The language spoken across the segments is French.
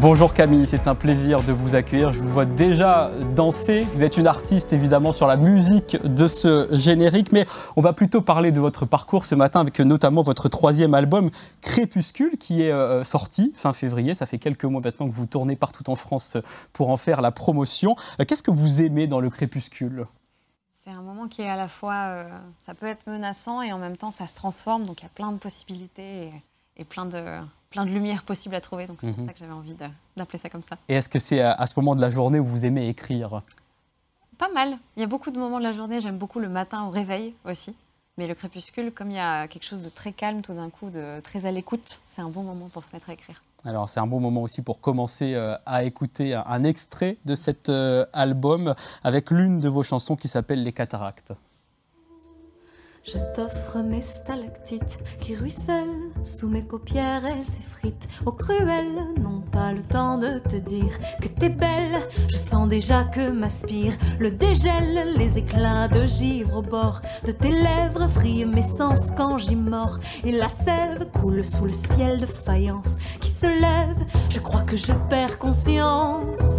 Bonjour Camille, c'est un plaisir de vous accueillir. Je vous vois déjà danser. Vous êtes une artiste évidemment sur la musique de ce générique, mais on va plutôt parler de votre parcours ce matin avec notamment votre troisième album Crépuscule qui est euh, sorti fin février. Ça fait quelques mois maintenant que vous tournez partout en France pour en faire la promotion. Euh, qu'est-ce que vous aimez dans le Crépuscule? C'est un moment qui est à la fois, euh, ça peut être menaçant et en même temps ça se transforme, donc il y a plein de possibilités et plein de, plein de lumière possible à trouver. Donc c'est pour mhm. ça que j'avais envie d'appeler ça comme ça. Et est-ce que c'est à, ce moment de la journée où vous aimez écrire? Pas mal. Il y a beaucoup de moments de la journée. J'aime beaucoup le matin au réveil aussi. Mais le crépuscule, comme il y a quelque chose de très calme tout d'un coup, de très à l'écoute, c'est un bon moment pour se mettre à écrire. Alors c'est un bon moment aussi pour commencer euh, à écouter un extrait de cet euh, album avec l'une de vos chansons qui s'appelle Les Cataractes. Je t'offre mes stalactites qui ruissellent sous mes paupières, elles s'effritent au cruel. Non pas le temps de te dire que t'es belle. Je sens déjà que m'aspire le dégel, les éclats de givre au bord de tes lèvres frient mes sens quand j'y mords. Et la sève coule sous le ciel de faïence qui se lève. Je crois que je perds conscience.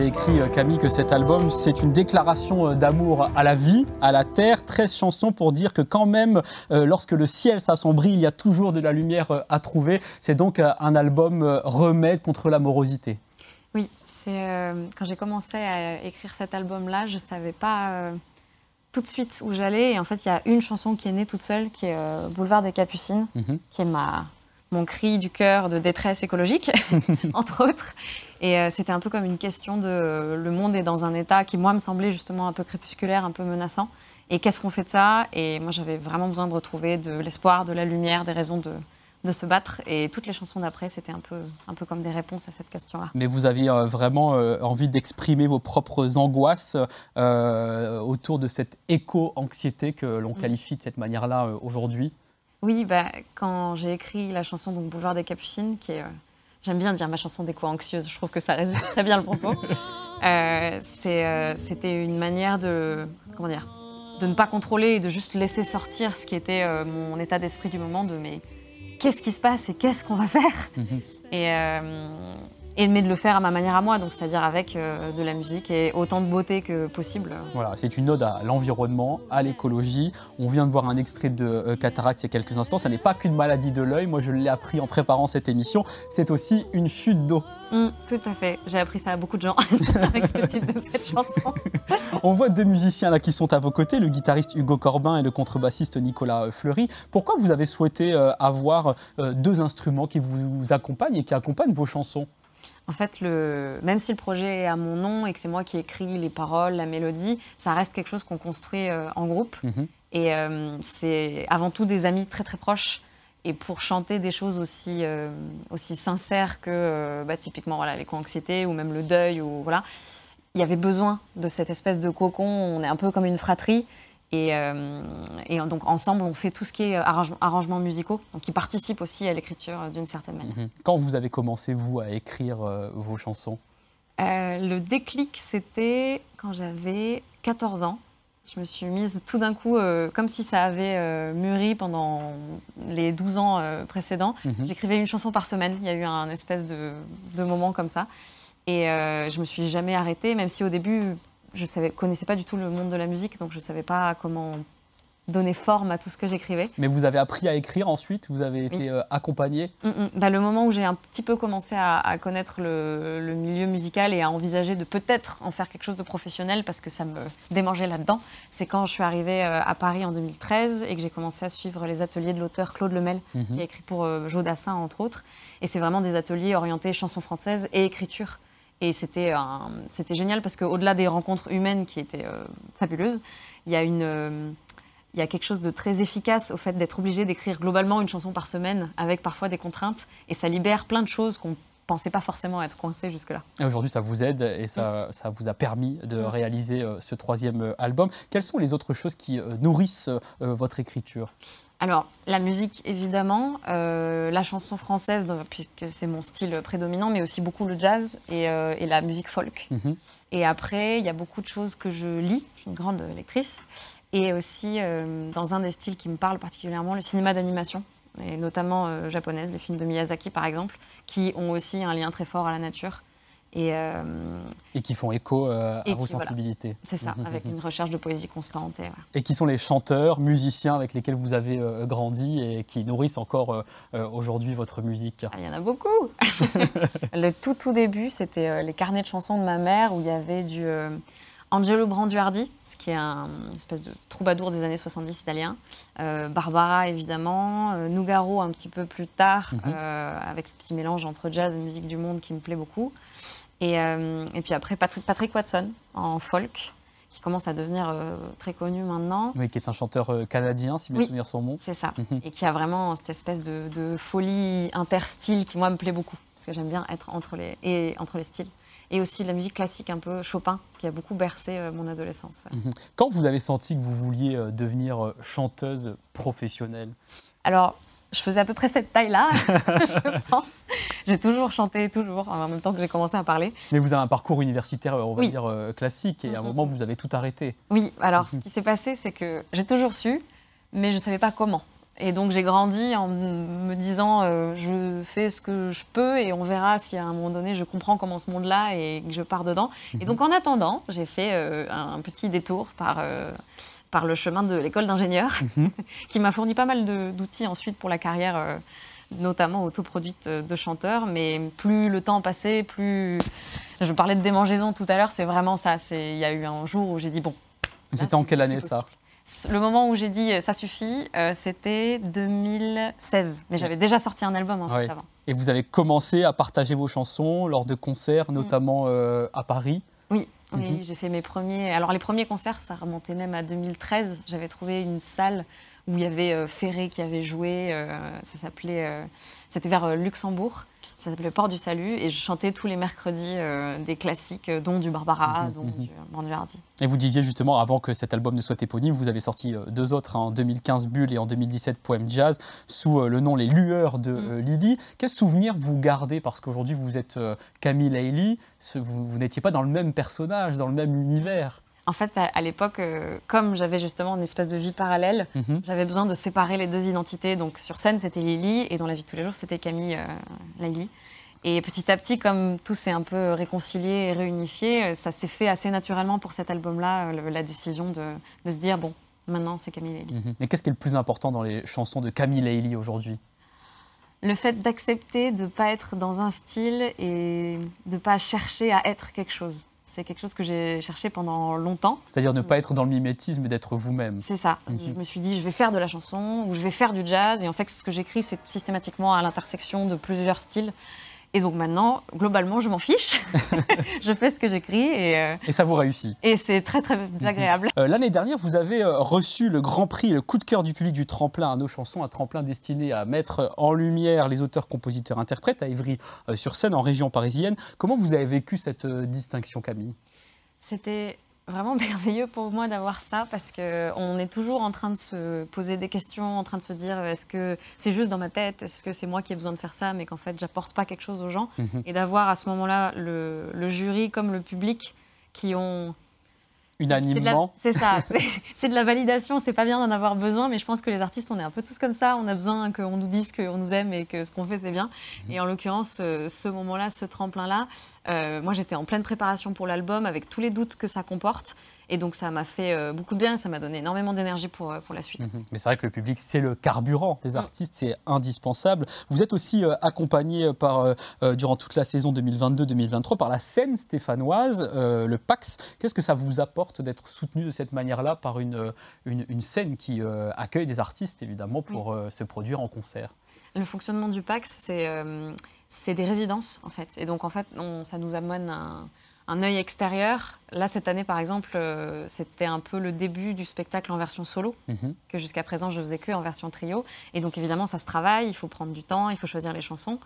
Avez écrit, euh, Camille, que cet album, c'est une déclaration euh, d'amour à la vie, à la terre. 13 chansons pour dire que quand même, euh, lorsque le ciel s'assombrit, il y a toujours de la lumière à trouver. C'est donc un album remède contre l'amorosité. Oui, c'est quand j'ai commencé à écrire cet album-là, je ne savais pas tout de suite où j'allais. Et en fait, il y a une chanson qui est née toute seule, qui est Boulevard des Capucines, mhm. qui est ma mon cri du cœur de détresse écologique, entre autres. Et euh, c'était un peu comme une question de le monde est dans un état qui, moi, me semblait justement un peu crépusculaire, un peu menaçant. Et qu'est-ce qu'on fait de ça? Et moi, j'avais vraiment besoin de retrouver de l'espoir, de la lumière, des raisons de, de se battre. Et toutes les chansons d'après, c'était un peu, un peu comme des réponses à cette question-là. Mais vous aviez euh, vraiment euh, envie d'exprimer vos propres angoisses autour de cette éco-anxiété que l'on mm. qualifie de cette manière-là aujourd'hui? Oui, bah, quand j'ai écrit la chanson donc, Boulevard des Capucines, qui est, euh, j'aime bien dire ma chanson d'écho-anxieuse, je trouve que ça résume très bien le propos. Euh, euh, c'était une manière de, comment dire, de ne pas contrôler et de juste laisser sortir ce qui était mon état d'esprit du moment, de mais qu'est-ce qui se passe et qu'est-ce qu'on va faire? Mhm. Et et mais de le faire à ma manière à moi, donc c'est-à-dire avec euh, de la musique et autant de beauté que possible. Voilà, c'est une ode à l'environnement, à l'écologie. On vient de voir un extrait de euh, Cataracte il y a quelques instants. Ça n'est pas qu'une maladie de l'œil. Moi, je l'ai appris en préparant cette émission. C'est aussi une chute d'eau. Mmh, tout à fait. J'ai appris ça à beaucoup de gens avec le titre de cette chanson. On voit deux musiciens là qui sont à vos côtés, le guitariste Hugo Corbin et le contrebassiste Nicolas Fleury. Pourquoi vous avez souhaité euh, avoir deux instruments qui vous accompagnent et qui accompagnent vos chansons? En fait, le, même si le projet est à mon nom et que c'est moi qui écris les paroles, la mélodie, ça reste quelque chose qu'on construit euh, en groupe. Mhm. Et euh, c'est avant tout des amis très très proches. Et pour chanter des choses aussi, euh, aussi sincères que bah, typiquement voilà, l'éco-anxiété ou même le deuil, ou, voilà, il y avait besoin de cette espèce de cocon. On est un peu comme une fratrie. Et, euh, et, donc ensemble, on fait tout ce qui est arrangements musicaux, donc qui participent aussi à l'écriture d'une certaine manière. Mhm. Quand vous avez commencé, vous, à écrire euh, vos chansons? Euh, Le déclic, c'était quand j'avais 14 ans. Je me suis mise tout d'un coup, comme si ça avait mûri pendant les 12 ans précédents. Mhm. J'écrivais une chanson par semaine. Il y a eu un espèce de, de moment comme ça. Et je me suis jamais arrêtée, même si au début, je ne connaissais pas du tout le monde de la musique, donc je ne savais pas comment donné forme à tout ce que j'écrivais. Mais vous avez appris à écrire ensuite Vous avez été euh, accompagné? Mm, mm. bah, Le moment où j'ai un petit peu commencé à, connaître le, milieu musical et à envisager de peut-être en faire quelque chose de professionnel parce que ça me démangeait là-dedans, c'est quand je suis arrivée euh, à Paris en 2013 et que j'ai commencé à suivre les ateliers de l'auteur Claude Lemel, mhm. qui a écrit pour euh, Jodassin entre autres. Et c'est vraiment des ateliers orientés chansons françaises et écriture. Et c'était génial parce qu'au-delà des rencontres humaines qui étaient fabuleuses, il y a une il y a quelque chose de très efficace au fait d'être obligé d'écrire globalement une chanson par semaine avec parfois des contraintes et ça libère plein de choses qu'on pensait pas forcément être coincé jusque-là. Et aujourd'hui, ça vous aide et ça, ça vous a permis de réaliser euh, ce troisième euh, album. Quelles sont les autres choses qui euh, nourrissent votre écriture? Alors, la musique, évidemment, la chanson française, puisque c'est mon style prédominant, mais aussi beaucoup le jazz et, la musique folk. Mhm. Et après, il y a beaucoup de choses que je lis, je suis une grande lectrice, et aussi euh, dans un des styles qui me parle particulièrement, le cinéma d'animation, et notamment euh, japonaise, les films de Miyazaki par exemple, qui ont aussi un lien très fort à la nature. Et, euh, et qui font écho à vos sensibilités. C'est ça, mhm, avec mhm. une recherche de poésie constante. Et, et, qui sont les chanteurs, musiciens avec lesquels vous avez grandi et qui nourrissent encore aujourd'hui votre musique ah, Il y en a beaucoup Le tout tout début, c'était les carnets de chansons de ma mère où il y avait du Angelo Branduardi, ce qui est un espèce de troubadour des années 70 italien. Euh, Barbara, évidemment. Euh, Nougaro, un petit peu plus tard, mhm. euh, avec ce petit mélange entre jazz et musique du monde qui me plaît beaucoup. Et, et puis après, Patrick, Patrick, Watson, en folk, qui commence à devenir très connu maintenant. Oui, qui est un chanteur canadien, si mes souvenirs sont bons. C'est ça. Mhm. Et qui a vraiment cette espèce de, de folie interstyle qui, moi, me plaît beaucoup. Parce que j'aime bien être entre les, et, entre les styles et aussi la musique classique un peu Chopin qui a beaucoup bercé euh, mon adolescence. Mhm. Quand vous avez senti que vous vouliez euh, devenir euh, chanteuse professionnelle? Alors, je faisais à peu près cette taille-là, je pense. J'ai toujours chanté, toujours, en même temps que j'ai commencé à parler. Mais vous avez un parcours universitaire, on va dire, classique, et à un moment, vous avez tout arrêté. Oui, alors ce qui s'est passé, c'est que j'ai toujours su, mais je ne savais pas comment. Et donc j'ai grandi en me disant euh, je fais ce que je peux et on verra si à un moment donné je comprends comment ce monde-là et que je pars dedans. Et donc en attendant, j'ai fait euh, un petit détour par, euh, par le chemin de l'école d'ingénieur mhm. qui m'a fourni pas mal d'outils ensuite pour la carrière, notamment autoproduite de chanteur. Mais plus le temps passait, plus... Je parlais de démangeaison tout à l'heure, c'est vraiment ça. Il y a eu un jour où j'ai dit bon. C'était en quelle année ça? le moment où j'ai dit euh, ça suffit, euh, c'était 2016. Mais j'avais déjà sorti un album en avant. Et vous avez commencé à partager vos chansons lors de concerts, mm. notamment euh, à Paris? Oui, mhm. j'ai fait mes premiers. Alors, les premiers concerts, ça remontait même à 2013. J'avais trouvé une salle où il y avait Ferré qui avait joué. ça s'appelait. c'était vers Luxembourg. Ça s'appelait Port du Salut et je chantais tous les mercredis euh, des classiques, euh, dont du Barbara, mhm, dont mhm. du Bandu Hardy. Et vous disiez justement, avant que cet album ne soit éponyme, vous avez sorti euh, deux autres, hein, en 2015 Bulle et en 2017 Poème Jazz, sous le nom Les Lueurs de mhm. Lily. Quels souvenirs vous gardez? Parce qu'aujourd'hui, vous êtes Camille Laili, vous n'étiez pas dans le même personnage, dans le même univers. En fait, à, l'époque, euh, comme j'avais justement une espèce de vie parallèle, mhm. j'avais besoin de séparer les deux identités. Donc sur scène, c'était Lily, et dans la vie de tous les jours, c'était Camille euh, Et petit à petit, comme tout s'est un peu réconcilié et réunifié, euh, ça s'est fait assez naturellement pour cet album-là, euh, la décision de, se dire, bon, maintenant c'est Camille Laili. Mhm. Et qu'est-ce qui est le plus important dans les chansons de Camille Laili aujourd'hui? Le fait d'accepter de ne pas être dans un style et de ne pas chercher à être quelque chose. C'est quelque chose que j'ai cherché pendant longtemps. C'est-à-dire ne pas être dans le mimétisme, et d'être vous-même. C'est ça. Mhm. Je me suis dit, je vais faire de la chanson ou je vais faire du jazz. Et en fait, ce que j'écris, c'est systématiquement à l'intersection de plusieurs styles. Et donc maintenant, globalement, je m'en fiche. je fais ce que j'écris et, euh, et ça vous réussit. Et c'est très très agréable. Euh, l'année dernière, vous avez euh, reçu le grand prix, le coup de cœur du public du tremplin à nos chansons, un tremplin destiné à mettre en lumière les auteurs, compositeurs, interprètes à Ivry-sur-Seine, en région parisienne. Comment vous avez vécu cette distinction, Camille? C'était vraiment merveilleux pour moi d'avoir ça parce qu'on est toujours en train de se poser des questions, en train de se dire est-ce que c'est juste dans ma tête, est-ce que c'est moi qui ai besoin de faire ça, mais qu'en fait j'apporte pas quelque chose aux gens. Mhm. Et d'avoir à ce moment-là le, le, jury comme le public qui ont unanimement. C'est ça, c'est de la validation, c'est pas bien d'en avoir besoin, mais je pense que les artistes, on est un peu tous comme ça, on a besoin qu'on nous dise qu'on nous aime et que ce qu'on fait, c'est bien. Mhm. Et en l'occurrence, ce, moment-là, ce tremplin-là, euh, moi j'étais en pleine préparation pour l'album avec tous les doutes que ça comporte. Et donc ça m'a fait euh, beaucoup de bien, ça m'a donné énormément d'énergie pour, pour la suite. Mhm. Mais c'est vrai que le public, c'est le carburant des mm. artistes, c'est indispensable. Vous êtes aussi accompagné par, durant toute la saison 2022-2023 par la scène stéphanoise, le PAX. Qu'est-ce que ça vous apporte d'être soutenu de cette manière-là par une, une, scène qui accueille des artistes, évidemment, pour se produire en concert? Le fonctionnement du PAX, c'est euh, des résidences, en fait. Et donc, en fait, ça nous amène un, un œil extérieur. Là, cette année, par exemple, euh, c'était un peu le début du spectacle en version solo, mhm. que jusqu'à présent, je faisais que en version trio. Et donc, évidemment, ça se travaille, il faut prendre du temps, il faut choisir les chansons.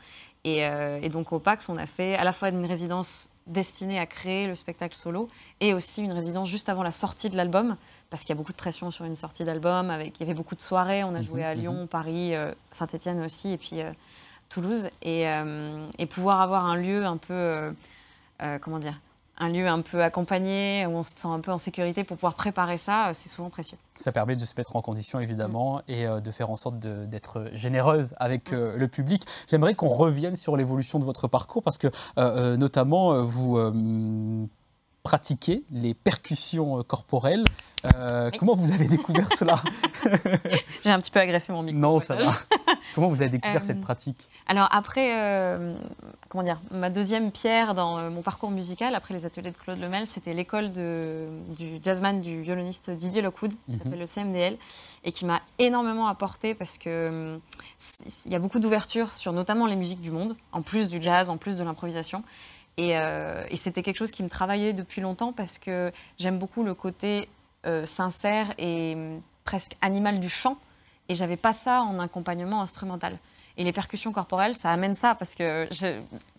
Et, euh, et donc, au PAX, on a fait à la fois une résidence destinée à créer le spectacle solo et aussi une résidence juste avant la sortie de l'album parce qu'il y a beaucoup de pression sur une sortie d'album. Avec, il y avait beaucoup de soirées. On a mhm, joué à Lyon, mhm. Paris, euh, Saint-Étienne aussi, et puis Toulouse. Et, et, pouvoir avoir un lieu un peu, comment dire, un lieu un peu accompagné, où on se sent un peu en sécurité pour pouvoir préparer ça, c'est souvent précieux. Ça permet de se mettre en condition, évidemment, mm. et de faire en sorte d'être généreuse avec mm. le public. J'aimerais qu'on revienne sur l'évolution de votre parcours, parce que notamment, vous pratiquez les percussions corporelles. Euh, comment vous avez découvert cela? J'ai un petit peu agressé mon micro. Non, ça va. Comment vous avez découvert cette euh, pratique Alors après, euh, comment dire, ma deuxième pierre dans mon parcours musical, après les ateliers de Claude Lemel, c'était l'école du jazzman, du violoniste Didier Lockwood, qui mhm. s'appelle le CMDL, et qui m'a énormément apporté parce que il y a beaucoup d'ouverture sur notamment les musiques du monde, en plus du jazz, en plus de l'improvisation. Et, et c'était quelque chose qui me travaillait depuis longtemps parce que j'aime beaucoup le côté euh, sincère et hum, presque animal du chant. Et j'avais pas ça en accompagnement instrumental. Et les percussions corporelles, ça amène ça parce que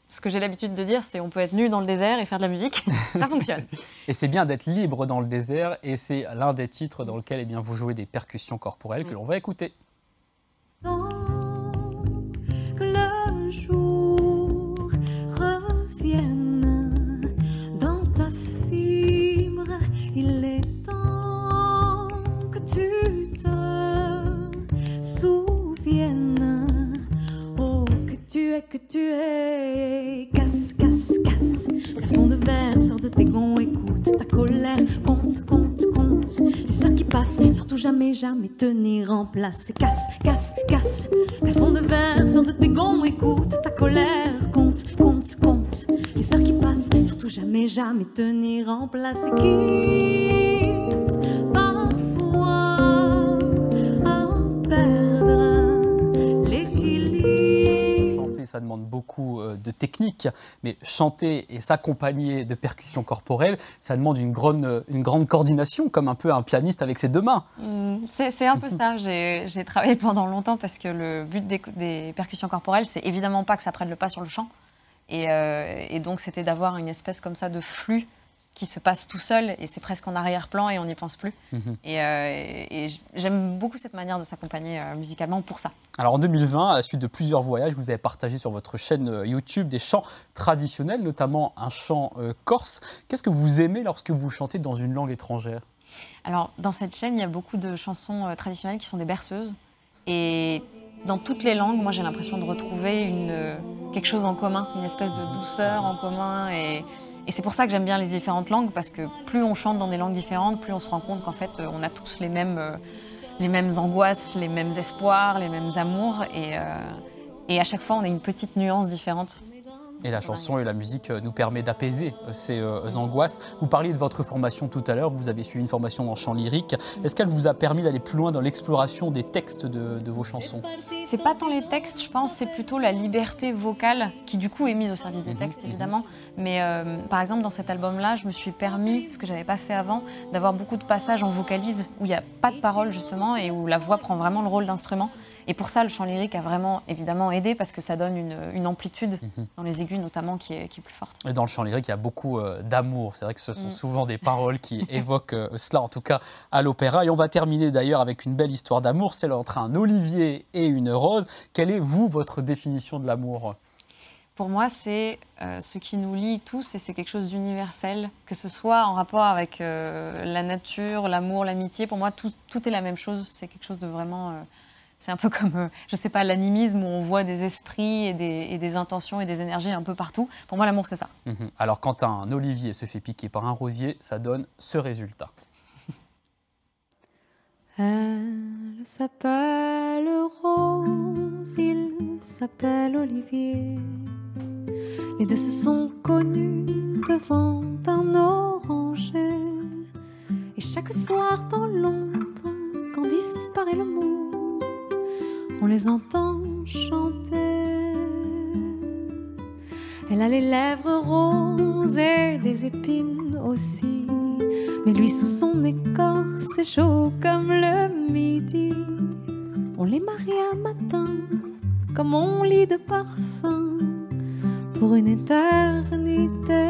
ce que j'ai l'habitude de dire, c'est on peut être nu dans le désert et faire de la musique, ça fonctionne. et c'est bien d'être libre dans le désert, et c'est l'un des titres dans lequel eh bien, vous jouez des percussions corporelles que l'on va écouter. Que tu es. Casse, casse, casse. Plafond de verre sort de tes gonds, écoute ta colère. Compte, compte, compte. Les sœurs qui passent, surtout jamais, jamais tenir en place. casse, casse, casse. Plafond de verre sort de tes gonds, écoute ta colère. Compte, compte, compte. Les sœurs qui passent, surtout jamais, jamais tenir en place. Et ça demande beaucoup euh, de technique, mais chanter et s'accompagner de percussions corporelles, ça demande une grande, une grande coordination, comme un peu un pianiste avec ses deux mains. Mmh, c'est un peu ça. J'ai travaillé pendant longtemps parce que le but des, percussions corporelles, c'est évidemment pas que ça prenne le pas sur le chant. Et, euh, et donc, c'était d'avoir une espèce comme ça de flux qui se passe tout seul et c'est presque en arrière-plan et on n'y pense plus. Mhm. Euh, et, j'aime beaucoup cette manière de s'accompagner euh, musicalement pour ça. Alors en 2020, à la suite de plusieurs voyages, vous avez partagé sur votre chaîne euh, YouTube des chants traditionnels, notamment un chant corse. Qu'est-ce que vous aimez lorsque vous chantez dans une langue étrangère? Alors dans cette chaîne, il y a beaucoup de chansons traditionnelles qui sont des berceuses. Et dans toutes les langues, moi j'ai l'impression de retrouver une, quelque chose en commun, une espèce de douceur en commun. Et et c'est pour ça que j'aime bien les différentes langues, parce que plus on chante dans des langues différentes, plus on se rend compte qu'en fait, on a tous les mêmes, euh, les mêmes angoisses, les mêmes espoirs, les mêmes amours. Et, euh, et à chaque fois, on a une petite nuance différente. Et la chanson et la musique euh, nous permet d'apaiser ces angoisses. Vous parliez de votre formation tout à l'heure, vous avez suivi une formation en chant lyrique. Est-ce qu'elle vous a permis d'aller plus loin dans l'exploration des textes de, de vos chansons? C'est pas tant les textes, je pense, c'est plutôt la liberté vocale qui du coup est mise au service des mhm, textes mhm. évidemment. Mais euh, par exemple dans cet album-là, je me suis permis, ce que j'avais pas fait avant, d'avoir beaucoup de passages en vocalise où il n'y a pas de parole justement et où la voix prend vraiment le rôle d'instrument. Et pour ça, le chant lyrique a vraiment évidemment aidé parce que ça donne une, amplitude mhm. dans les aigus notamment qui est, qui est, plus forte. Et dans le chant lyrique, il y a beaucoup euh, d'amour. C'est vrai que ce sont mm. souvent des paroles qui évoquent euh, cela, en tout cas à l'opéra. Et on va terminer d'ailleurs avec une belle histoire d'amour, celle entre un olivier et une rose. Quelle est, vous, votre définition de l'amour? Pour moi, c'est euh, ce qui nous lie tous et c'est quelque chose d'universel, que ce soit en rapport avec la nature, l'amour, l'amitié. Pour moi, tout, tout, est la même chose. C'est quelque chose de vraiment C'est un peu comme, euh, je sais pas, l'animisme où on voit des esprits et des, intentions et des énergies un peu partout. Pour moi, l'amour, c'est ça. Mhm. Alors, quand un olivier se fait piquer par un rosier, ça donne ce résultat. Elle s'appelle Rose, il s'appelle Olivier. Les deux se sont connus devant un oranger. Et chaque soir dans l'ombre, quand disparaît le mot, on les entend chanter. Elle a les lèvres roses et des épines aussi. Mais lui, sous son écorce, c'est chaud comme le midi. On les marie un matin, comme on lit de parfum, pour une éternité.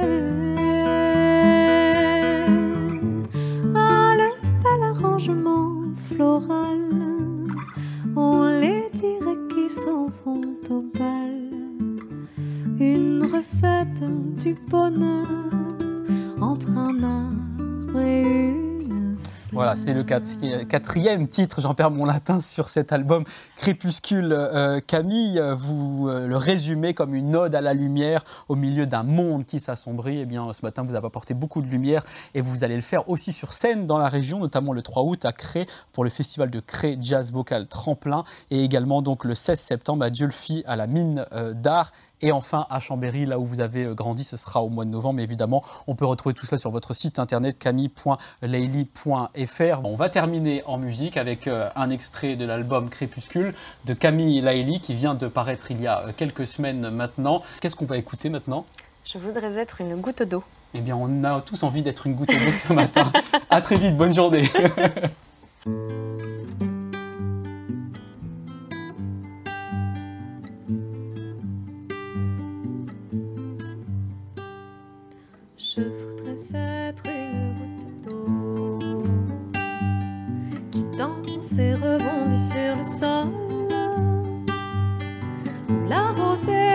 C'est le quatrième titre, j'en perds mon latin, sur cet album Crépuscule. Euh, Camille, vous euh, le résumez comme une ode à la lumière au milieu d'un monde qui s'assombrit. Eh bien, ce matin, vous avez apporté beaucoup de lumière et vous allez le faire aussi sur scène dans la région, notamment le 3 août à Cré pour le festival de Cré Jazz Vocal Tremplin et également donc le 16 septembre à Diolfi à la mine euh, d'art et enfin, à Chambéry, là où vous avez euh, grandi, ce sera au mois de novembre. Mais évidemment, on peut retrouver tout cela sur votre site internet camille.laili.fr. On va terminer en musique avec euh, un extrait de l'album Crépuscule de Camille Laili qui vient de paraître il y a euh, quelques semaines maintenant. Qu'est-ce qu'on va écouter maintenant? Je voudrais être une goutte d'eau. Eh bien, on a tous envie d'être une goutte d'eau ce matin. à très vite, bonne journée. La